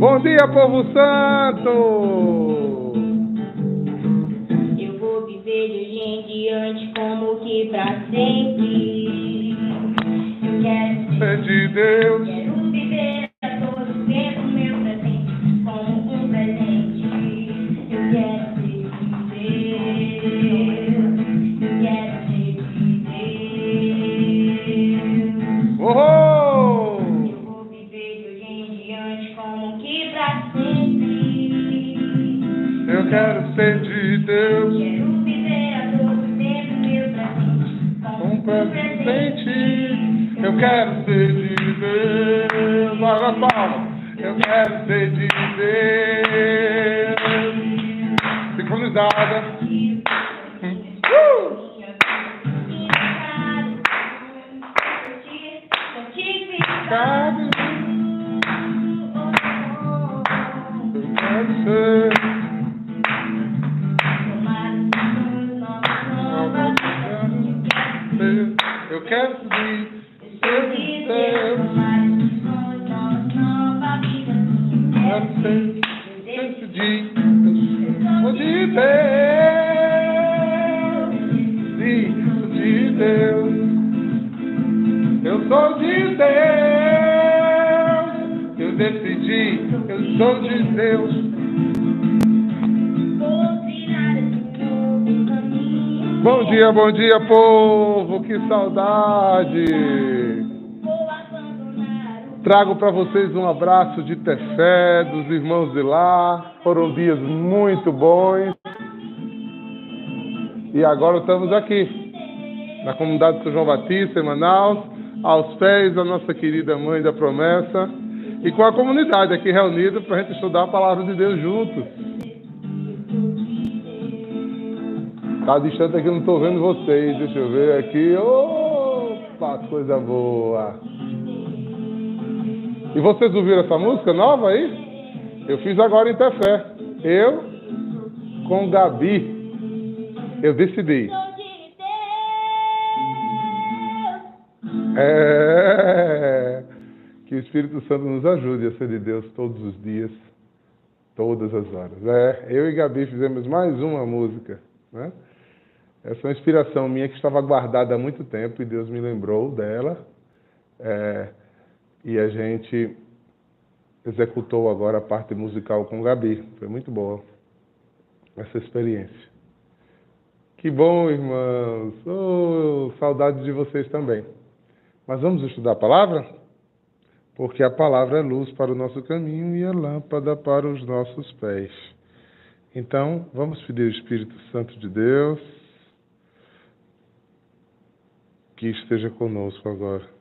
Bom dia, povo santo! Eu vou viver de hoje em diante como que pra sempre. Eu quero Ser de Deus. Quero ser de Deus. Na palma. Eu quero ser de Deus. Sincronizada. Ser. Ser de. Sou de Deus. De Deus. Eu sou de Deus. Eu decidi. Eu sou de Deus. Bom dia, bom dia, povo. Que saudade. Trago para vocês um abraço de Tefé, dos irmãos de lá. Foram dias muito bons. E agora estamos aqui, na comunidade de São João Batista, em Manaus, aos pés da nossa querida Mãe da Promessa, e com a comunidade aqui reunida para a gente estudar a palavra de Deus juntos. Tá distante aqui, não estou vendo vocês. Deixa eu ver aqui. Opa, coisa boa. E vocês ouviram essa música nova aí? Eu fiz agora em Tefé. Eu com Gabi. Eu decidi. É. Que o Espírito Santo nos ajude a ser de Deus todos os dias, todas as horas. É, eu e Gabi fizemos mais uma música, né? Essa é uma inspiração minha que estava guardada há muito tempo e Deus me lembrou dela. É, e a gente executou agora a parte musical com Gabi. Foi muito boa essa experiência. Que bom, irmãos. Oh, saudade de vocês também. Mas vamos estudar a palavra? Porque a palavra é luz para o nosso caminho e é lâmpada para os nossos pés. Então, vamos pedir o Espírito Santo de Deus que esteja conosco agora.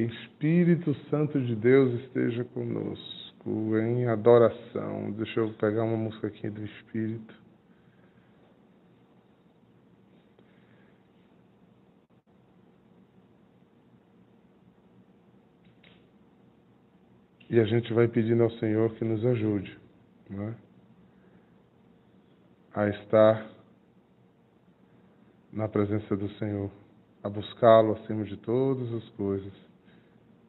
Espírito Santo de Deus esteja conosco em adoração. Deixa eu pegar uma música aqui do Espírito. E a gente vai pedindo ao Senhor que nos ajude né? a estar na presença do Senhor, a buscá-lo acima de todas as coisas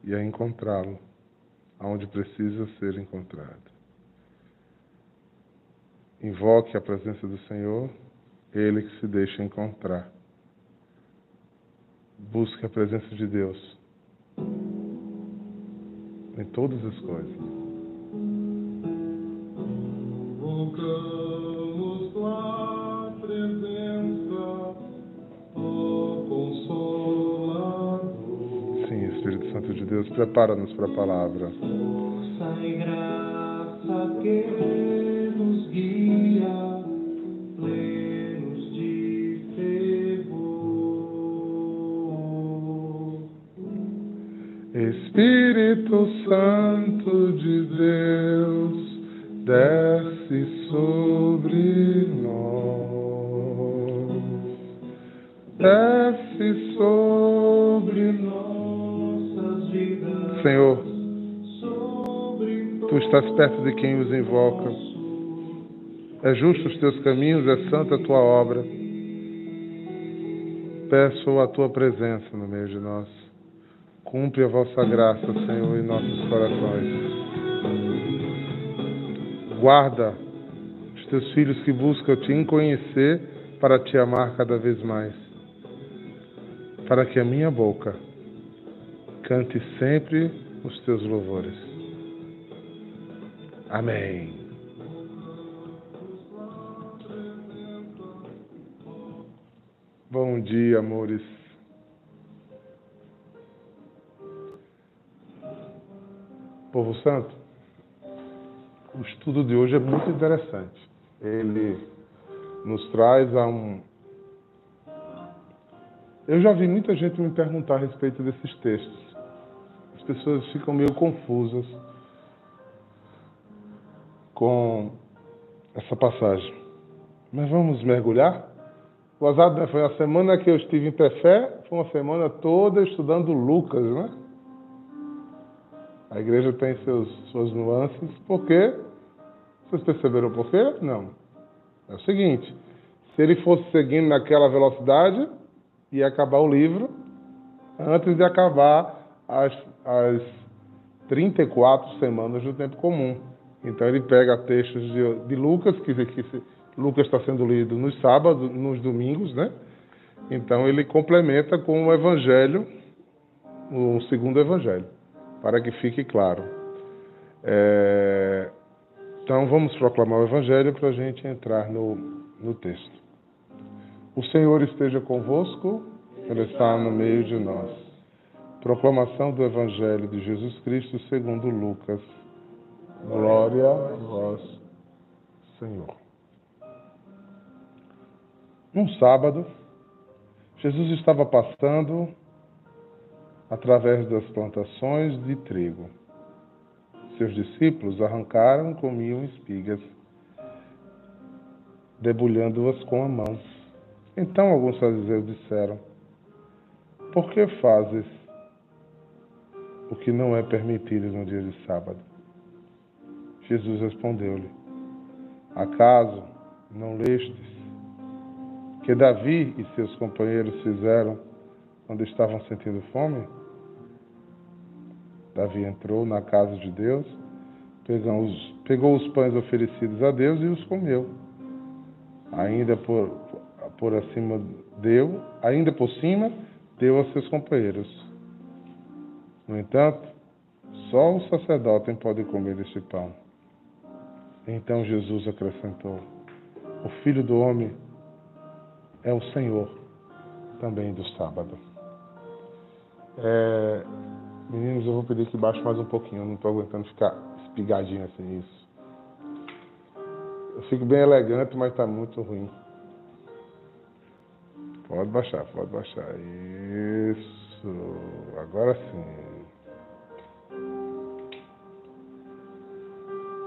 e a encontrá-lo aonde precisa ser encontrado. Invoque a presença do Senhor, ele que se deixa encontrar. Busque a presença de Deus em todas as coisas. Deus, prepara-nos para a palavra. Força e graça que nos guia, plenos de fervor. Espírito Santo de Deus, desce estás perto de quem os invoca. É justo os teus caminhos, é santa a tua obra. Peço a tua presença no meio de nós. Cumpre a vossa graça, Senhor, em nossos corações. Guarda os teus filhos que buscam te conhecer para te amar cada vez mais. Para que a minha boca cante sempre os teus louvores. Amém. Bom dia, amores. Povo Santo, o estudo de hoje é muito interessante. Ele nos traz a um. Eu já vi muita gente me perguntar a respeito desses textos. As pessoas ficam meio confusas com essa passagem. Mas vamos mergulhar? O azar né, foi a semana que eu estive em Pefé, foi uma semana toda estudando Lucas, né? A igreja tem seus, suas nuances. Por quê? Vocês perceberam por quê? Não. É o seguinte: se ele fosse seguindo naquela velocidade, ia acabar o livro antes de acabar as, as 34 semanas do tempo comum. Então ele pega textos de, de Lucas, que, que Lucas está sendo lido nos sábados, nos domingos, né? Então ele complementa com o Evangelho, o segundo Evangelho para que fique claro. É, então vamos proclamar o Evangelho para a gente entrar no, no texto. O Senhor esteja convosco, Ele está no meio de nós. Proclamação do Evangelho de Jesus Cristo segundo Lucas. Glória a vós, Senhor. Num sábado, Jesus estava passando através das plantações de trigo. Seus discípulos arrancaram e comiam espigas, debulhando-as com a mão. Então alguns fariseus disseram: Por que fazes o que não é permitido no dia de sábado? Jesus respondeu-lhe: Acaso não lestes que Davi e seus companheiros fizeram quando estavam sentindo fome? Davi entrou na casa de Deus, pegou os, pegou os pães oferecidos a Deus e os comeu. Ainda por, por acima deu, ainda por cima deu a seus companheiros. No entanto, só o sacerdote pode comer este pão. Então Jesus acrescentou: O Filho do Homem é o Senhor também do sábado. É, Meninos, eu vou pedir que baixe mais um pouquinho. Eu não estou aguentando ficar espigadinho assim isso. Eu fico bem elegante, mas está muito ruim. Pode baixar, pode baixar. Isso. Agora sim.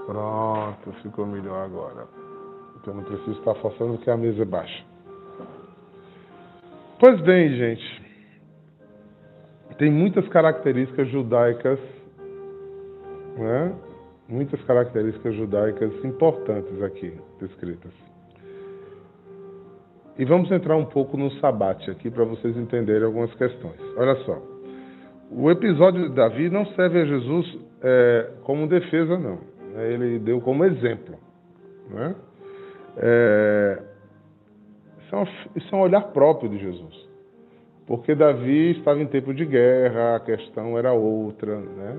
Pronto, ficou melhor agora. Então não preciso estar forçando porque a mesa é baixa. Pois bem, gente tem muitas características judaicas, né? muitas características judaicas importantes aqui descritas. E vamos entrar um pouco no sabate aqui para vocês entenderem algumas questões. Olha só, o episódio de Davi não serve a Jesus é, como defesa, não. Ele deu como exemplo. Né? É, isso, é um, isso é um olhar próprio de Jesus. Porque Davi estava em tempo de guerra, a questão era outra, né?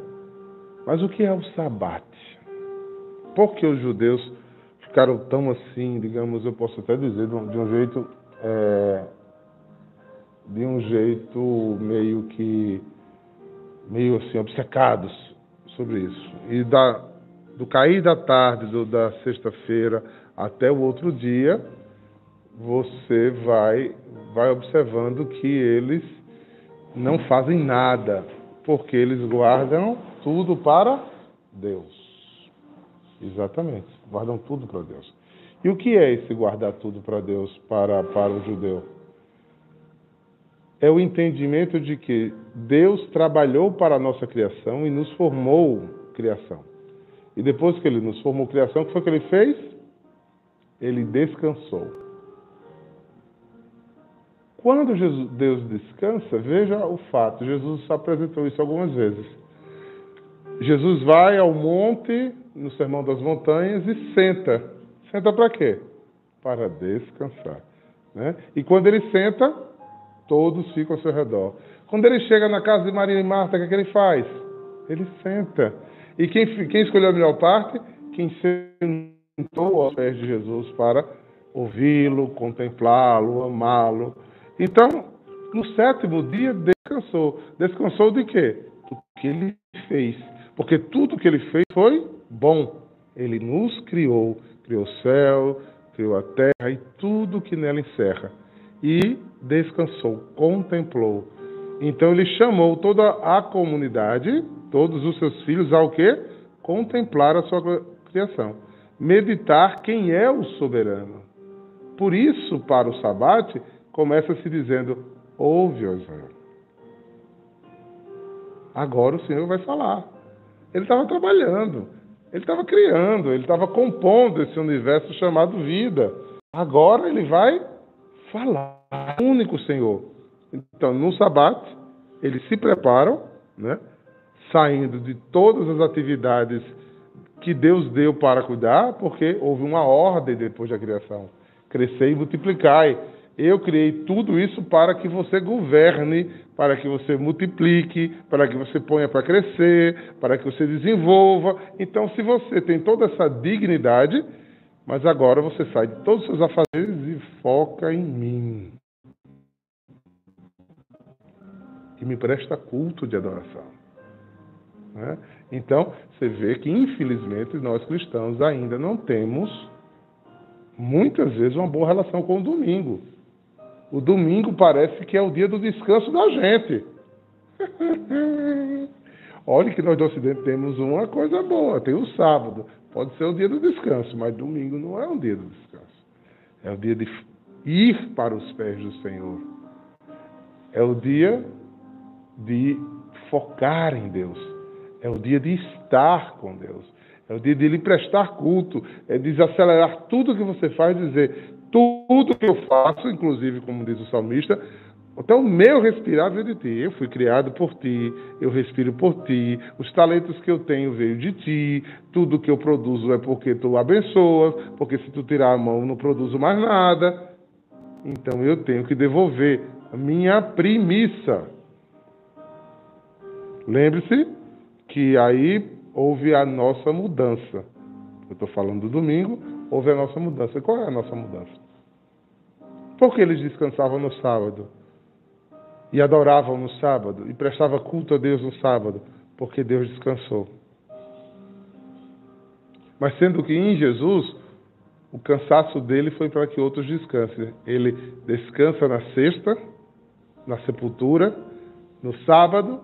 Mas o que é o sabate? Por que os judeus ficaram tão assim, digamos, eu posso até dizer, de um, jeito, é, de um jeito meio que, meio assim, obcecados sobre isso. E da, do cair da tarde do, da sexta-feira até o outro dia, você vai, vai observando que eles não fazem nada, porque eles guardam tudo para Deus. Exatamente, guardam tudo para Deus. E o que é esse guardar tudo para Deus para, para o judeu? É o entendimento de que Deus trabalhou para a nossa criação e nos formou criação. E depois que ele nos formou criação, o que foi que ele fez? Ele descansou. Quando Jesus, Deus descansa, veja o fato, Jesus apresentou isso algumas vezes. Jesus vai ao monte no Sermão das Montanhas e senta. Senta para quê? Para descansar. Né? E quando ele senta, todos ficam ao seu redor. Quando ele chega na casa de Maria e Marta, o que, é que ele faz? Ele senta. E quem, quem escolheu a melhor parte? Quem sentou aos pés de Jesus para ouvi-lo, contemplá-lo, amá-lo. Então, no sétimo dia, descansou. Descansou de quê? Do que ele fez. Porque tudo que ele fez foi bom. Ele nos criou, criou o céu, criou a terra e tudo que nela encerra. E descansou, contemplou. Então ele chamou toda a comunidade, todos os seus filhos, ao que? Contemplar a sua criação. Meditar quem é o soberano. Por isso, para o sabate, começa-se dizendo: Ouve, ó Israel. Agora o Senhor vai falar. Ele estava trabalhando, ele estava criando, ele estava compondo esse universo chamado vida. Agora ele vai falar. Único Senhor. Então, no sabate, eles se preparam, né? Saindo de todas as atividades que Deus deu para cuidar, porque houve uma ordem depois da criação: crescer e multiplicai. Eu criei tudo isso para que você governe, para que você multiplique, para que você ponha para crescer, para que você desenvolva. Então, se você tem toda essa dignidade, mas agora você sai de todos os seus afazeres e foca em mim. E me presta culto de adoração. Né? Então, você vê que, infelizmente, nós cristãos ainda não temos, muitas vezes, uma boa relação com o domingo. O domingo parece que é o dia do descanso da gente. Olha que nós do Ocidente temos uma coisa boa, tem o sábado. Pode ser o dia do descanso, mas domingo não é um dia do descanso. É o dia de ir para os pés do Senhor. É o dia de focar em Deus. É o dia de estar com Deus. É o dia de lhe prestar culto. É desacelerar tudo que você faz dizer: tudo que eu faço, inclusive, como diz o salmista, então, o meu respirar veio de ti. Eu fui criado por ti, eu respiro por ti. Os talentos que eu tenho veio de ti. Tudo que eu produzo é porque tu abençoas, porque se tu tirar a mão, não produzo mais nada. Então, eu tenho que devolver a minha primícia. Lembre-se que aí houve a nossa mudança. Eu estou falando do domingo, houve a nossa mudança. Qual é a nossa mudança? Porque eles descansavam no sábado e adoravam no sábado e prestavam culto a Deus no sábado, porque Deus descansou. Mas sendo que em Jesus o cansaço dele foi para que outros descansem. Ele descansa na sexta, na sepultura, no sábado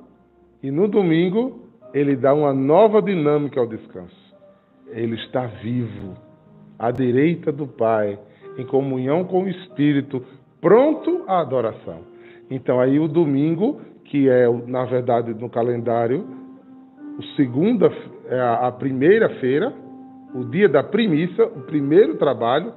e no domingo ele dá uma nova dinâmica ao descanso. Ele está vivo, à direita do Pai, em comunhão com o Espírito, pronto à adoração. Então, aí o domingo, que é, na verdade, no calendário, o segunda, é a primeira-feira, o dia da primícia, o primeiro trabalho,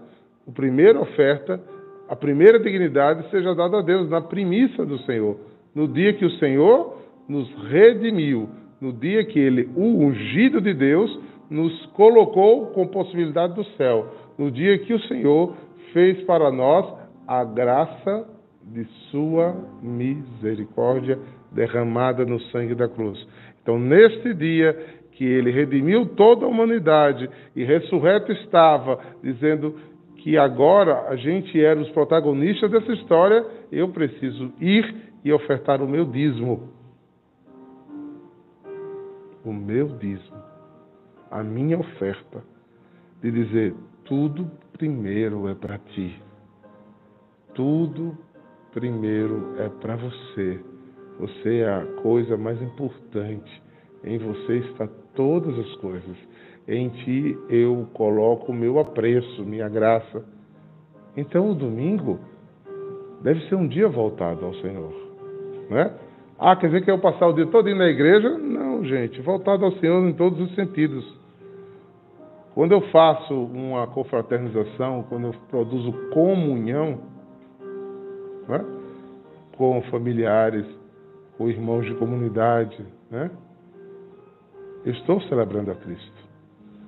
a primeira oferta, a primeira dignidade seja dada a Deus na primícia do Senhor, no dia que o Senhor nos redimiu, no dia que ele, o ungido de Deus, nos colocou com possibilidade do céu, no dia que o Senhor fez para nós a graça de sua misericórdia derramada no sangue da cruz. Então, neste dia que ele redimiu toda a humanidade e ressurreto estava, dizendo que agora a gente era os protagonistas dessa história, eu preciso ir e ofertar o meu dízimo. O meu dízimo, a minha oferta, de dizer: tudo primeiro é para ti. Tudo primeiro é para você. Você é a coisa mais importante. Em você está todas as coisas. Em ti eu coloco o meu apreço, minha graça. Então o domingo deve ser um dia voltado ao Senhor. Né? Ah, quer dizer que eu passar o dia todo na igreja? Não, gente. Voltado ao Senhor em todos os sentidos. Quando eu faço uma confraternização, quando eu produzo comunhão, né? com familiares, com irmãos de comunidade. Né? Eu estou celebrando a Cristo.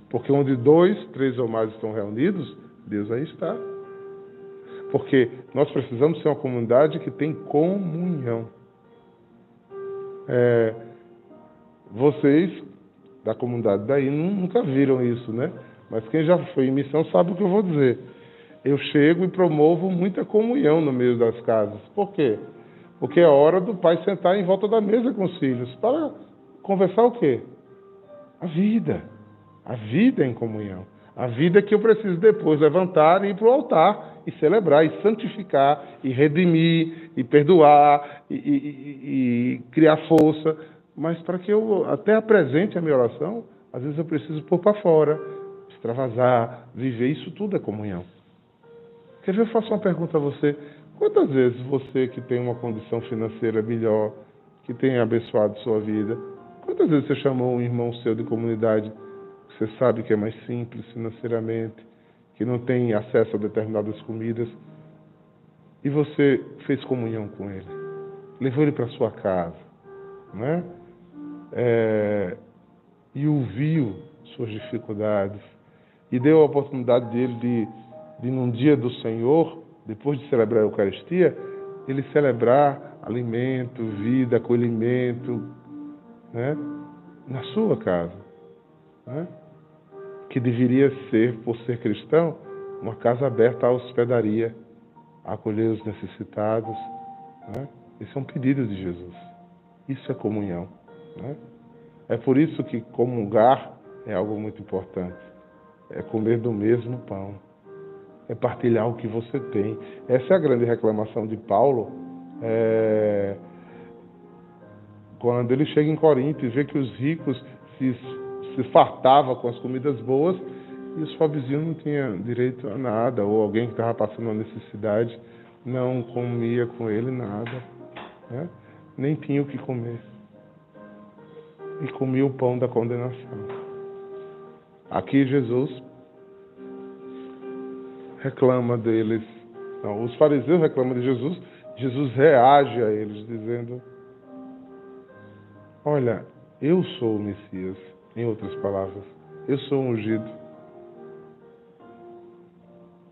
Porque onde dois, três ou mais estão reunidos, Deus aí está. Porque nós precisamos ser uma comunidade que tem comunhão. É, vocês da comunidade daí nunca viram isso, né? Mas quem já foi em missão sabe o que eu vou dizer. Eu chego e promovo muita comunhão no meio das casas. Por quê? Porque é hora do pai sentar em volta da mesa com os filhos para conversar o quê? A vida. A vida em comunhão. A vida que eu preciso depois levantar e ir para o altar e celebrar, e santificar, e redimir, e perdoar, e, e, e criar força. Mas para que eu até apresente a minha oração, às vezes eu preciso pôr para fora, extravasar, viver. Isso tudo é comunhão. Quer ver? Eu faço uma pergunta a você. Quantas vezes você que tem uma condição financeira melhor, que tem abençoado sua vida, quantas vezes você chamou um irmão seu de comunidade que você sabe que é mais simples financeiramente, que não tem acesso a determinadas comidas, e você fez comunhão com ele, levou ele para sua casa, né? É, e ouviu suas dificuldades e deu a oportunidade dele de, de num dia do Senhor, depois de celebrar a Eucaristia, ele celebrar alimento, vida, acolhimento, né? na sua casa. Né? Que deveria ser, por ser cristão, uma casa aberta à hospedaria, a acolher os necessitados. Né? Esse é um pedido de Jesus. Isso é comunhão. Né? É por isso que comungar é algo muito importante. É comer do mesmo pão. É partilhar o que você tem. Essa é a grande reclamação de Paulo. É... Quando ele chega em Corinto e vê que os ricos se, se fartavam com as comidas boas e os pobrezinhos não tinham direito a nada, ou alguém que estava passando uma necessidade não comia com ele nada, né? nem tinha o que comer. E comia o pão da condenação. Aqui Jesus reclama deles. Não, os fariseus reclamam de Jesus, Jesus reage a eles, dizendo: Olha, eu sou o Messias, em outras palavras, eu sou ungido.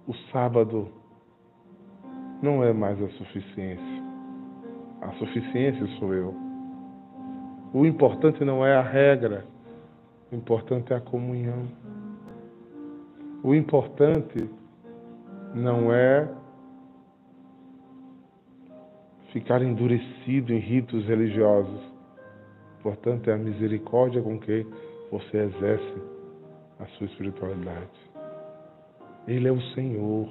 O sábado não é mais a suficiência. A suficiência sou eu. O importante não é a regra, o importante é a comunhão. O importante não é ficar endurecido em ritos religiosos. Importante é a misericórdia com que você exerce a sua espiritualidade. Ele é o Senhor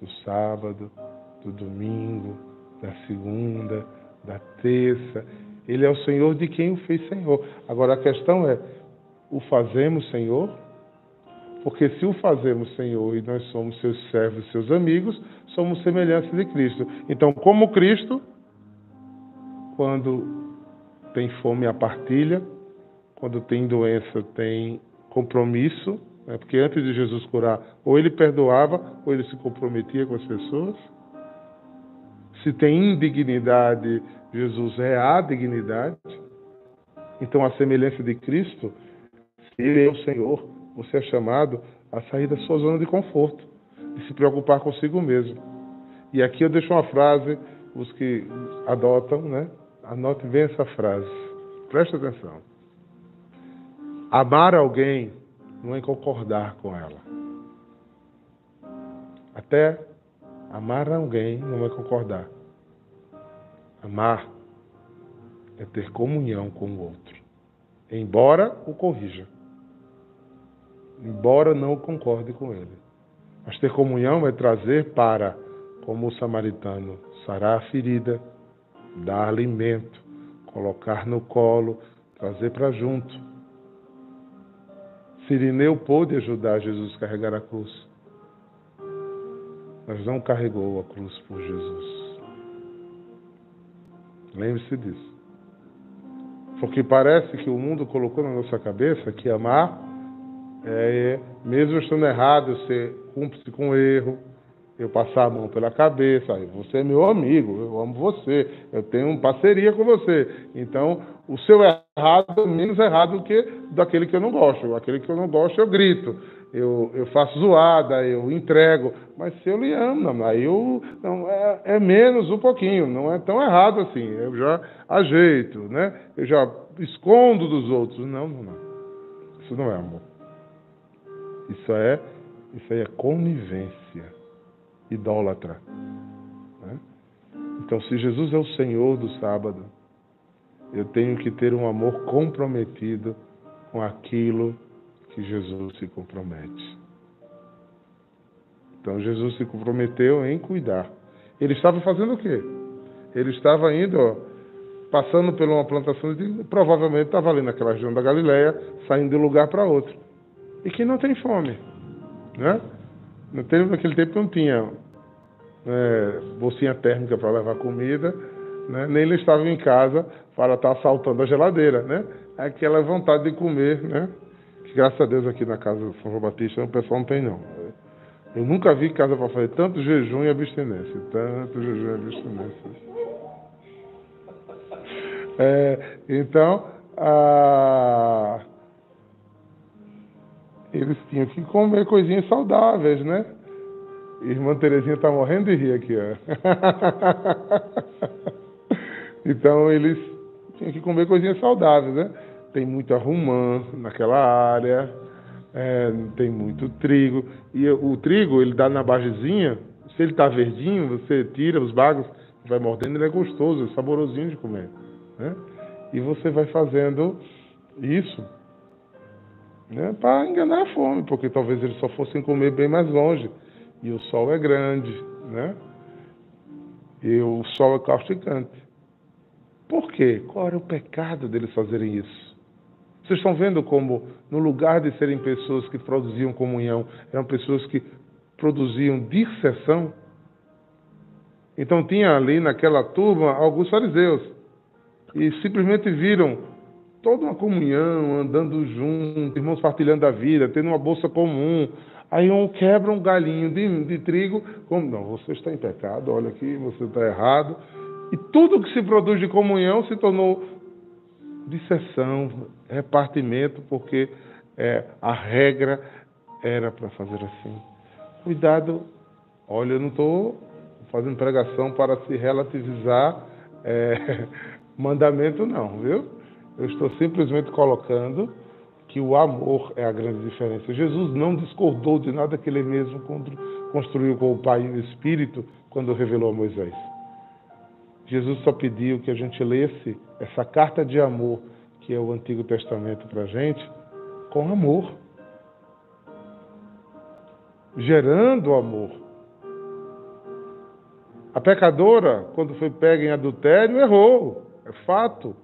do sábado, do domingo, da segunda, da terça. Ele é o Senhor de quem o fez Senhor. Agora a questão é: o fazemos Senhor? Porque se o fazemos Senhor e nós somos seus servos, seus amigos, somos semelhantes de Cristo. Então, como Cristo, quando tem fome, a partilha, quando tem doença, tem compromisso, né? porque antes de Jesus curar, ou ele perdoava, ou ele se comprometia com as pessoas. Se tem indignidade, Jesus é a dignidade. Então, a semelhança de Cristo, se Ele é o Senhor, você é chamado a sair da sua zona de conforto, de se preocupar consigo mesmo. E aqui eu deixo uma frase, os que adotam, né? Anote bem essa frase. Preste atenção. Amar alguém não é concordar com ela. Até amar alguém não é concordar. Amar é ter comunhão com o outro, embora o corrija, embora não concorde com ele. Mas ter comunhão é trazer para, como o samaritano, sarar a ferida, dar alimento, colocar no colo, trazer para junto. Sirineu pôde ajudar Jesus a carregar a cruz, mas não carregou a cruz por Jesus. Lembre-se disso. Porque parece que o mundo colocou na nossa cabeça que amar é, mesmo estando errado, ser cúmplice com o erro, eu passar a mão pela cabeça, você é meu amigo, eu amo você, eu tenho parceria com você. Então, o seu errado é menos errado que daquele que eu não gosto. Aquele que eu não gosto, eu grito, eu, eu faço zoada, eu entrego. Mas se eu lhe amo, aí eu, não, é, é menos um pouquinho, não é tão errado assim. Eu já ajeito, né? Eu já escondo dos outros. Não, não, não. Isso não é amor. Isso é, isso aí é conivência idólatra. Né? Então, se Jesus é o Senhor do sábado, eu tenho que ter um amor comprometido com aquilo que Jesus se compromete. Então, Jesus se comprometeu em cuidar. Ele estava fazendo o quê? Ele estava indo, ó, passando por uma plantação de. Provavelmente estava ali naquela região da Galileia, saindo de um lugar para outro. E que não tem fome. Né? Naquele tempo não tinha é, bolsinha térmica para levar comida, né? nem ele estava em casa para estar assaltando a geladeira, né? Aquela vontade de comer, né? Que graças a Deus aqui na casa do São João Batista o pessoal não tem não. Eu nunca vi casa para fazer tanto jejum e abstinência, tanto jejum e abstinência. É, então, a... eles tinham que comer coisinhas saudáveis, né? Irmã Terezinha está morrendo de rir aqui, ó. então eles tinham que comer coisinhas saudáveis, né? Tem muita romã naquela área, é, tem muito trigo. E o trigo, ele dá na basezinha, se ele está verdinho, você tira os bagos, vai mordendo, ele é gostoso, é saborosinho de comer. Né? E você vai fazendo isso né, para enganar a fome, porque talvez eles só fossem comer bem mais longe e o sol é grande, né? E o sol é causticante. Por quê? Qual era o pecado deles fazerem isso? Vocês estão vendo como, no lugar de serem pessoas que produziam comunhão, eram pessoas que produziam dissessão? Então tinha ali naquela turma alguns fariseus e simplesmente viram toda uma comunhão, andando juntos, irmãos partilhando a vida, tendo uma bolsa comum, Aí um quebra um galinho de, de trigo, como não, você está em pecado, olha aqui, você está errado. E tudo que se produz de comunhão se tornou dissessão, repartimento, porque é, a regra era para fazer assim. Cuidado, olha, eu não estou fazendo pregação para se relativizar é, mandamento, não, viu? Eu estou simplesmente colocando que o amor é a grande diferença. Jesus não discordou de nada que ele mesmo construiu com o Pai e o Espírito quando revelou a Moisés. Jesus só pediu que a gente lesse essa carta de amor, que é o Antigo Testamento para a gente, com amor. Gerando amor. A pecadora, quando foi pega em adultério, errou. É fato.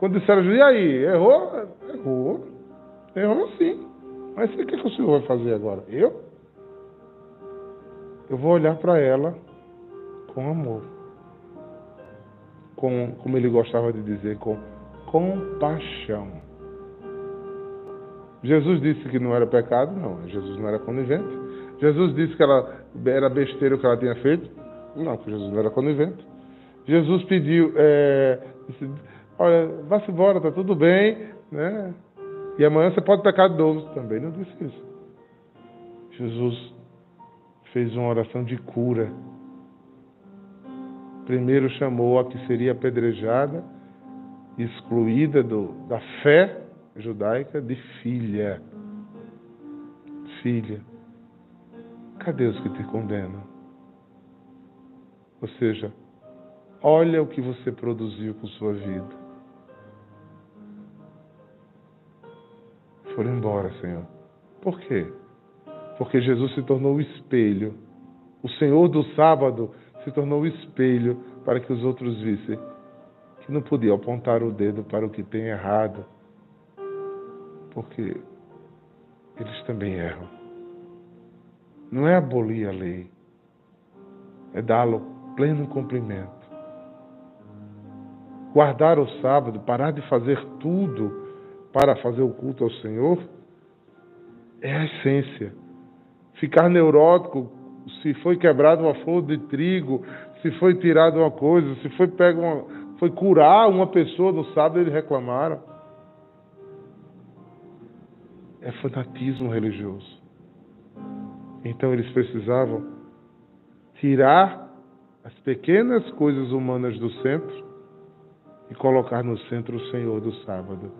Quando disseram, e aí, errou? Errou. Errou sim. Mas o que, que o senhor vai fazer agora? Eu? Eu vou olhar para ela com amor. Com, como ele gostava de dizer, com compaixão. Jesus disse que não era pecado? Não. Jesus não era conivente. Jesus disse que ela era besteira o que ela tinha feito? Não, Jesus não era conivente. Jesus pediu, é, olha, vá-se embora, está tudo bem, né? E amanhã você pode pecar de novo. Também não disse isso. Jesus fez uma oração de cura. Primeiro chamou a que seria apedrejada, excluída do, da fé judaica, de filha. Filha. Cadê os que te condenam? Ou seja, olha o que você produziu com sua vida. Foram embora, Senhor. Por quê? Porque Jesus se tornou o espelho. O Senhor do sábado se tornou o espelho para que os outros vissem que não podia apontar o dedo para o que tem errado, porque eles também erram. Não é abolir a lei, é dá-lo pleno cumprimento. Guardar o sábado, parar de fazer tudo para fazer o culto ao Senhor é a essência. Ficar neurótico se foi quebrado uma flor de trigo, se foi tirado uma coisa, se foi pego uma, foi curar uma pessoa no sábado, eles reclamaram. É fanatismo religioso. Então eles precisavam tirar as pequenas coisas humanas do centro e colocar no centro o Senhor do sábado.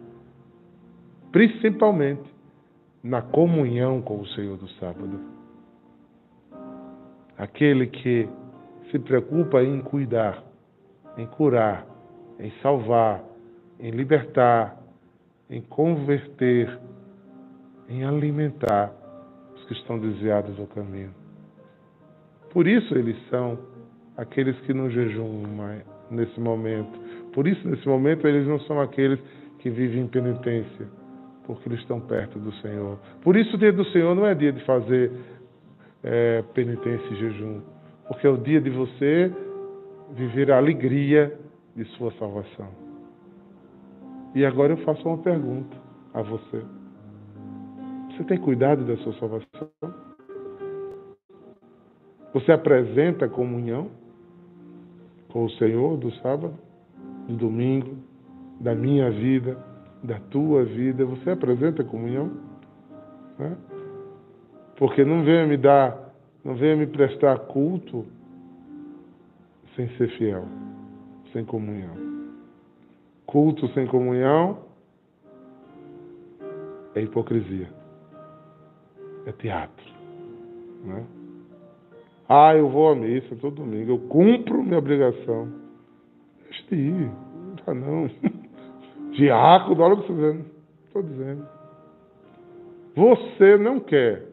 Principalmente na comunhão com o Senhor do sábado. Aquele que se preocupa em cuidar, em curar, em salvar, em libertar, em converter, em alimentar os que estão desviados do caminho. Por isso eles são aqueles que não jejumam nesse momento. Por isso, nesse momento, eles não são aqueles que vivem em penitência, porque eles estão perto do Senhor. Por isso, o dia do Senhor não é dia de fazer é, penitência e jejum, porque é o dia de você viver a alegria de sua salvação. E agora eu faço uma pergunta a você. Você tem cuidado da sua salvação? Você apresenta comunhão com o Senhor do sábado, do domingo, da minha vida, da tua vida? Você apresenta comunhão? Né? Porque não venha me dar, não venha me prestar culto sem ser fiel, sem comunhão. Culto sem comunhão é hipocrisia, é teatro. Né? Ah, eu vou à missa todo domingo, eu cumpro minha obrigação. Deixa de ir, não dá não. Diácono, olha o que está dizendo. Estou dizendo. Você não quer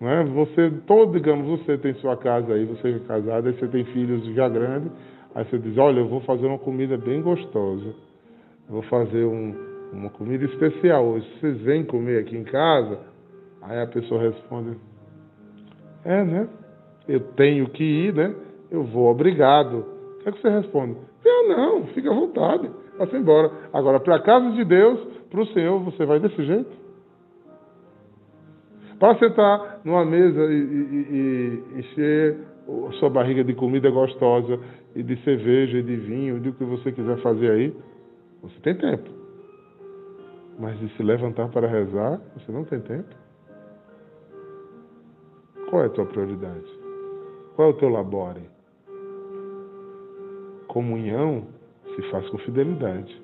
não é? Você, todo, digamos, você tem sua casa aí, você é casado, aí você tem filhos já grandes, aí você diz, olha, eu vou fazer uma comida bem gostosa, eu vou fazer um, uma comida especial hoje, vocês vêm comer aqui em casa? Aí a pessoa responde, é, né? Eu tenho que ir, né? Eu vou, obrigado. O que é que você responde? Eu não, fica à vontade, vá embora. Agora, para a casa de Deus, para o Senhor, você vai desse jeito? Para sentar numa mesa e, e, e encher sua barriga de comida gostosa e de cerveja e de vinho, de o que você quiser fazer aí, você tem tempo. Mas de se levantar para rezar, você não tem tempo. Qual é a tua prioridade? Qual é o teu labore? Comunhão se faz com fidelidade.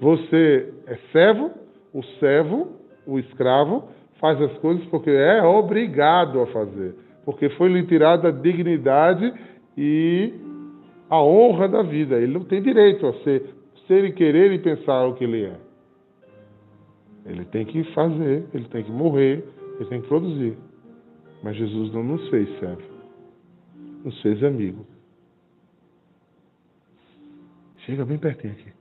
Você é servo, o servo, o escravo, faz as coisas porque é obrigado a fazer, porque foi lhe tirada a dignidade e a honra da vida. Ele não tem direito a ser, ser e querer e pensar o que ele é. Ele tem que fazer, ele tem que morrer, ele tem que produzir. Mas Jesus não nos fez servo, nos fez amigo. Chega bem pertinho aqui.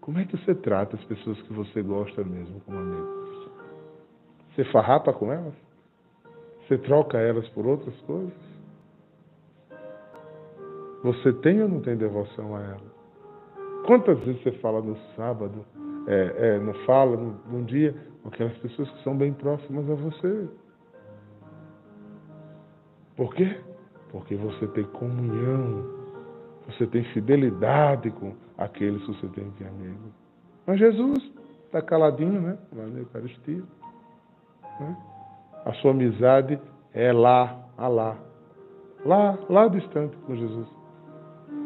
Como é que você trata as pessoas que você gosta mesmo como amigo? Você farrapa com elas? Você troca elas por outras coisas? Você tem ou não tem devoção a ela? Quantas vezes você fala no sábado, é, é, não fala num dia, com aquelas pessoas que são bem próximas a você? Por quê? Porque você tem comunhão, você tem fidelidade com aqueles que você tem de amigo. Mas Jesus está caladinho, né? Lá na Eucaristia. Né? A sua amizade é lá, a lá. Lá, lá distante com Jesus.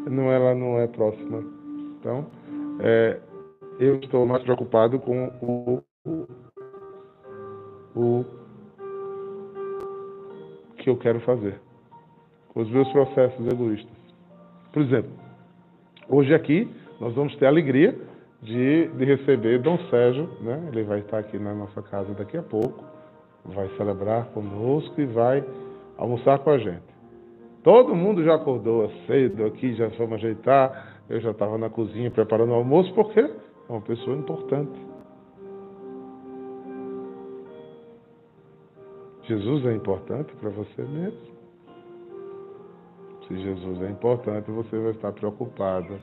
Não, ela não é próxima. Então, é, eu estou mais preocupado com o, o, o que eu quero fazer. Com os meus processos egoístas. Por exemplo, hoje aqui nós vamos ter a alegria de, de receber Dom Sérgio, né? ele vai estar aqui na nossa casa daqui a pouco vai celebrar conosco e vai almoçar com a gente. Todo mundo já acordou cedo aqui, já fomos ajeitar. Eu já estava na cozinha preparando o almoço, porque é uma pessoa importante. Jesus é importante para você mesmo. Se Jesus é importante, você vai estar preocupado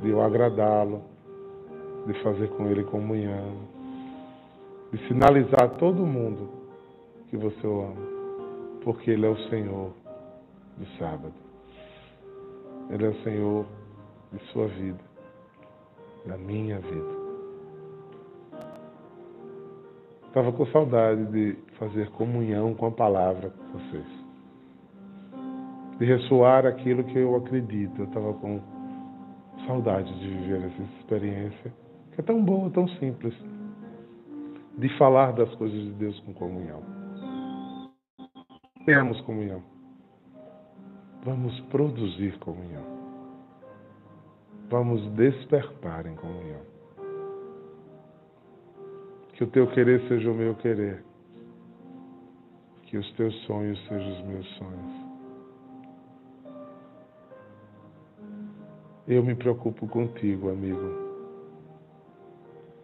de o agradá-lo, de fazer com ele comunhão de sinalizar a todo mundo que você o ama, porque Ele é o Senhor do sábado. Ele é o Senhor de sua vida, da minha vida. Estava com saudade de fazer comunhão com a palavra com vocês. De ressoar aquilo que eu acredito. Eu estava com saudade de viver essa experiência, que é tão boa, tão simples. De falar das coisas de Deus com comunhão. Temos comunhão. Vamos produzir comunhão. Vamos despertar em comunhão. Que o teu querer seja o meu querer. Que os teus sonhos sejam os meus sonhos. Eu me preocupo contigo, amigo.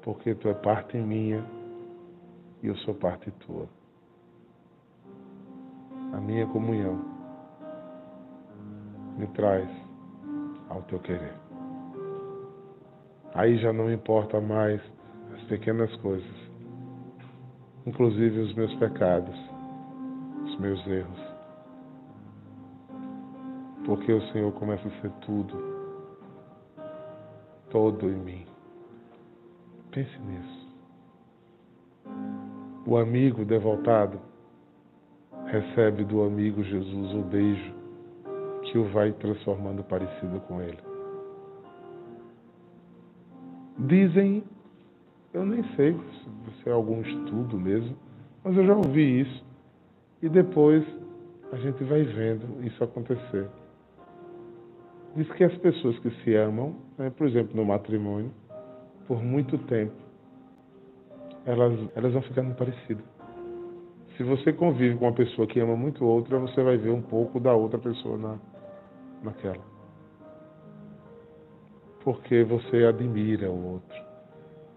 Porque tu é parte minha e eu sou parte tua. A minha comunhão me traz ao teu querer. Aí já não importa mais as pequenas coisas, inclusive os meus pecados, os meus erros. Porque o Senhor começa a ser tudo, todo em mim. Pense nisso. O amigo devoltado recebe do amigo Jesus o beijo que o vai transformando parecido com ele. Dizem, eu nem sei se é algum estudo mesmo, mas eu já ouvi isso. E depois a gente vai vendo isso acontecer. Diz que as pessoas que se amam, né, por exemplo, no matrimônio, por muito tempo, elas, elas vão ficando parecidas. Se você convive com uma pessoa que ama muito outra, você vai ver um pouco da outra pessoa na, naquela. Porque você admira o outro.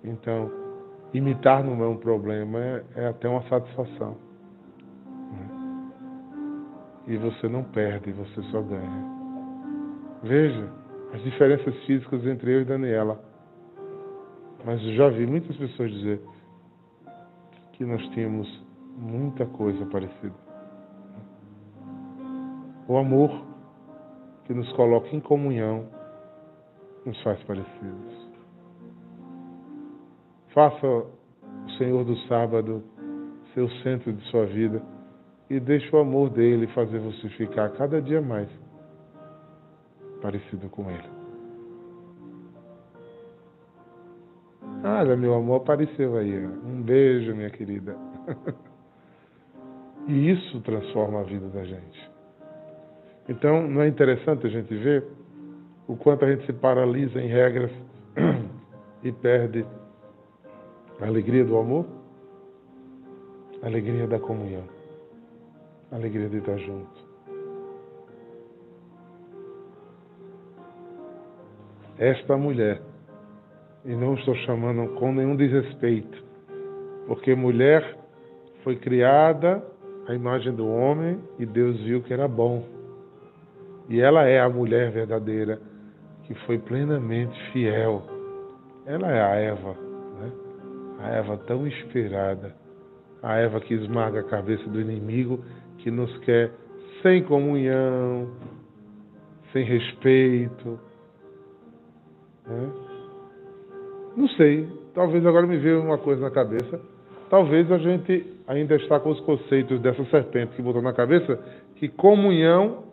Então, imitar não é um problema, é, é até uma satisfação. Né? E você não perde, você só ganha. Veja as diferenças físicas entre eu e Daniela. Mas eu já vi muitas pessoas dizer que nós tínhamos muita coisa parecida. O amor que nos coloca em comunhão nos faz parecidos. Faça o Senhor do sábado ser o centro de sua vida e deixe o amor dele fazer você ficar cada dia mais parecido com ele. Olha, meu amor apareceu aí. Um beijo, minha querida. E isso transforma a vida da gente. Então, não é interessante a gente ver o quanto a gente se paralisa em regras e perde a alegria do amor, a alegria da comunhão, a alegria de estar junto. Esta mulher, e não estou chamando com nenhum desrespeito, porque mulher foi criada a imagem do homem e Deus viu que era bom. E ela é a mulher verdadeira que foi plenamente fiel. Ela é a Eva, né? a Eva tão inspirada, a Eva que esmaga a cabeça do inimigo, que nos quer sem comunhão, sem respeito. Né? Não sei, talvez agora me veja uma coisa na cabeça talvez a gente ainda está com os conceitos dessa serpente que botou na cabeça que comunhão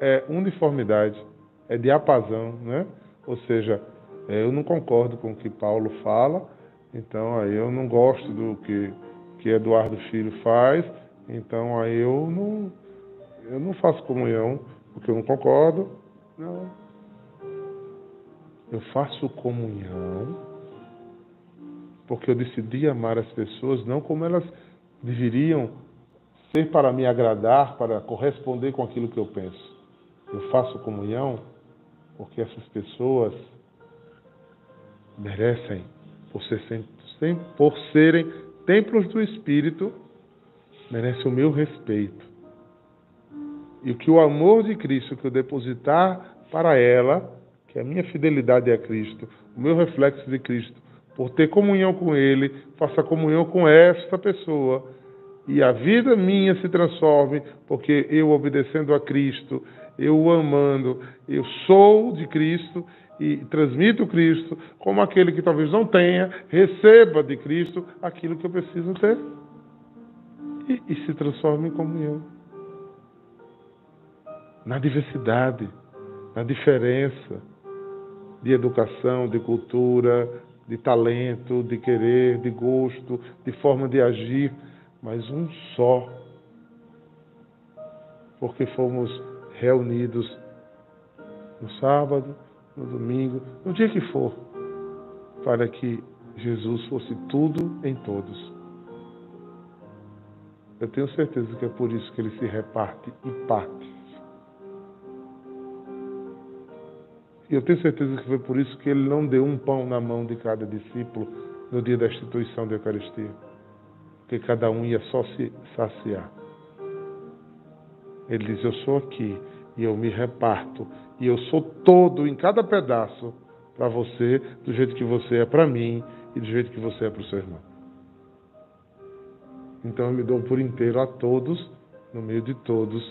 é uniformidade, é diapasão, né? Ou seja, é, eu não concordo com o que Paulo fala, então aí eu não gosto do que, que Eduardo Filho faz, então aí eu não, eu não faço comunhão porque eu não concordo. Não. Eu faço comunhão porque eu decidi amar as pessoas não como elas deveriam ser para me agradar, para corresponder com aquilo que eu penso. Eu faço comunhão porque essas pessoas merecem, por, ser, por serem templos do Espírito, merecem o meu respeito. E que o amor de Cristo que eu depositar para ela, que a minha fidelidade é a Cristo, o meu reflexo de Cristo, por ter comunhão com Ele, faça comunhão com esta pessoa. e a vida minha se transforme, porque eu obedecendo a Cristo, eu o amando, eu sou de Cristo e transmito Cristo, como aquele que talvez não tenha, receba de Cristo aquilo que eu preciso ter e, e se transforme em comunhão. Na diversidade, na diferença de educação, de cultura, de talento, de querer, de gosto, de forma de agir, mas um só. Porque fomos reunidos no sábado, no domingo, no dia que for, para que Jesus fosse tudo em todos. Eu tenho certeza que é por isso que ele se reparte em partes. E eu tenho certeza que foi por isso que ele não deu um pão na mão de cada discípulo no dia da instituição da Eucaristia. Porque cada um ia só se saciar. Ele diz: Eu sou aqui e eu me reparto. E eu sou todo em cada pedaço para você, do jeito que você é para mim e do jeito que você é para o seu irmão. Então eu me dou por inteiro a todos, no meio de todos,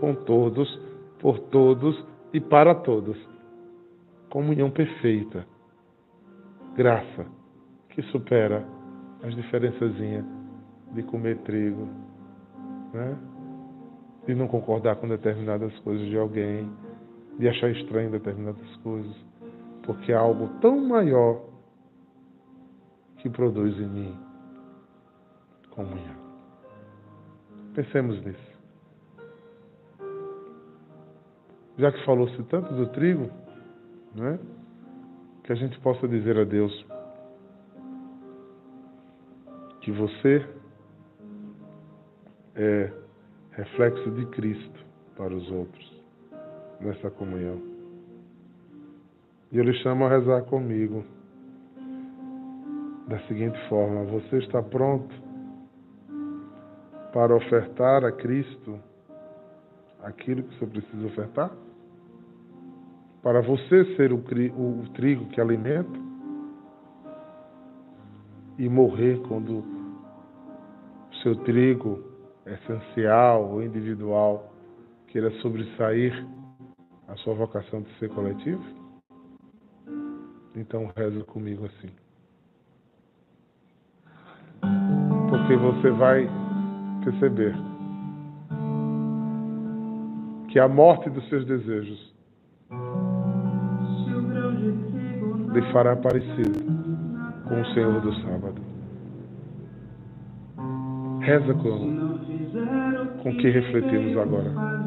com todos, por todos e para todos comunhão perfeita, graça que supera as diferençazinhas de comer trigo, né? de não concordar com determinadas coisas de alguém, de achar estranho determinadas coisas, porque há algo tão maior que produz em mim comunhão. Pensemos nisso. Já que falou-se tanto do trigo, né? que a gente possa dizer a Deus que você é reflexo de Cristo para os outros nessa comunhão. E eu lhe chamo a rezar comigo da seguinte forma: você está pronto para ofertar a Cristo aquilo que você precisa ofertar? Para você ser o, o trigo que alimenta e morrer quando o seu trigo essencial ou individual queira sobressair a sua vocação de ser coletivo? Então reza comigo assim. Porque você vai perceber que a morte dos seus desejos lhe fará parecido com o Senhor do sábado. Reza com, com que refletimos agora.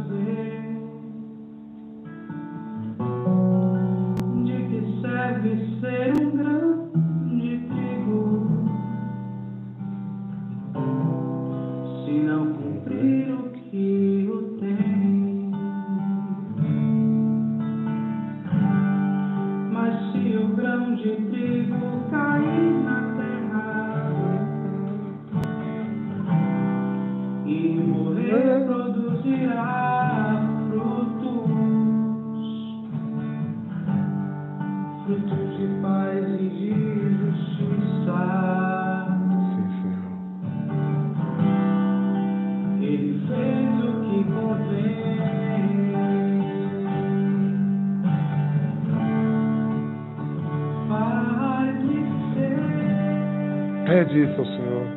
Isso ao Senhor.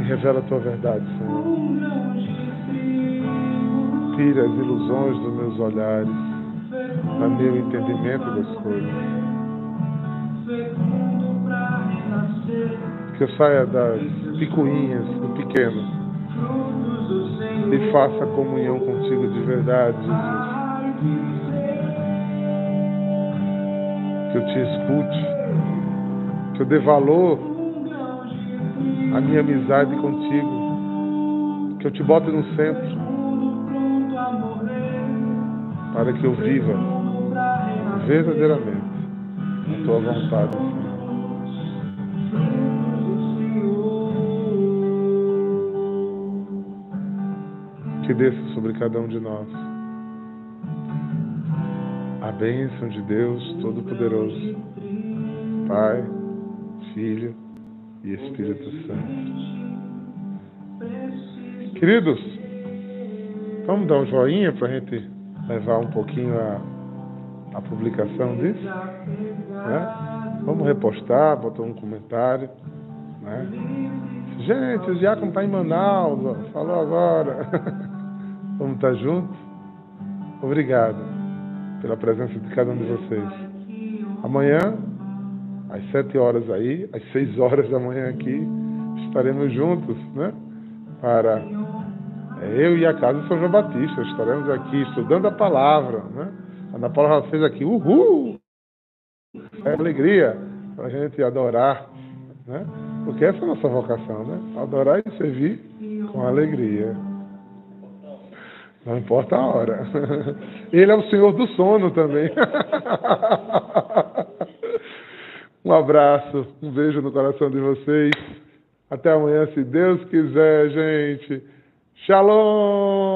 E revela a tua verdade, Senhor. Tira as ilusões dos meus olhares, do meu entendimento das coisas. Que eu saia das picuinhas do pequeno e faça comunhão contigo de verdade, Jesus. Que eu te escute, que eu dê valor à minha amizade contigo, que eu te bote no centro para que eu viva verdadeiramente a tua vontade, Senhor. Que desça sobre cada um de nós a bênção de Deus Todo-Poderoso, Pai, Filho e Espírito Santo. Queridos, vamos dar um joinha para a gente levar um pouquinho a, a publicação disso? Né? Vamos repostar, botar um comentário. Né? Gente, o Diácono está em Manaus, ó, falou agora. Vamos estar juntos? Obrigado pela presença de cada um de vocês. Amanhã, às sete horas aí, às seis horas da manhã aqui, estaremos juntos, né? Para é, eu e a casa São João Batista estaremos aqui estudando a palavra, né? A Ana Paula fez aqui, uhul! É alegria para a gente adorar, né? Porque essa é a nossa vocação, né? Adorar e servir com alegria. Não importa a hora. Ele é o Senhor do sono também. Um abraço, um beijo no coração de vocês. Até amanhã, se Deus quiser, gente. Shalom!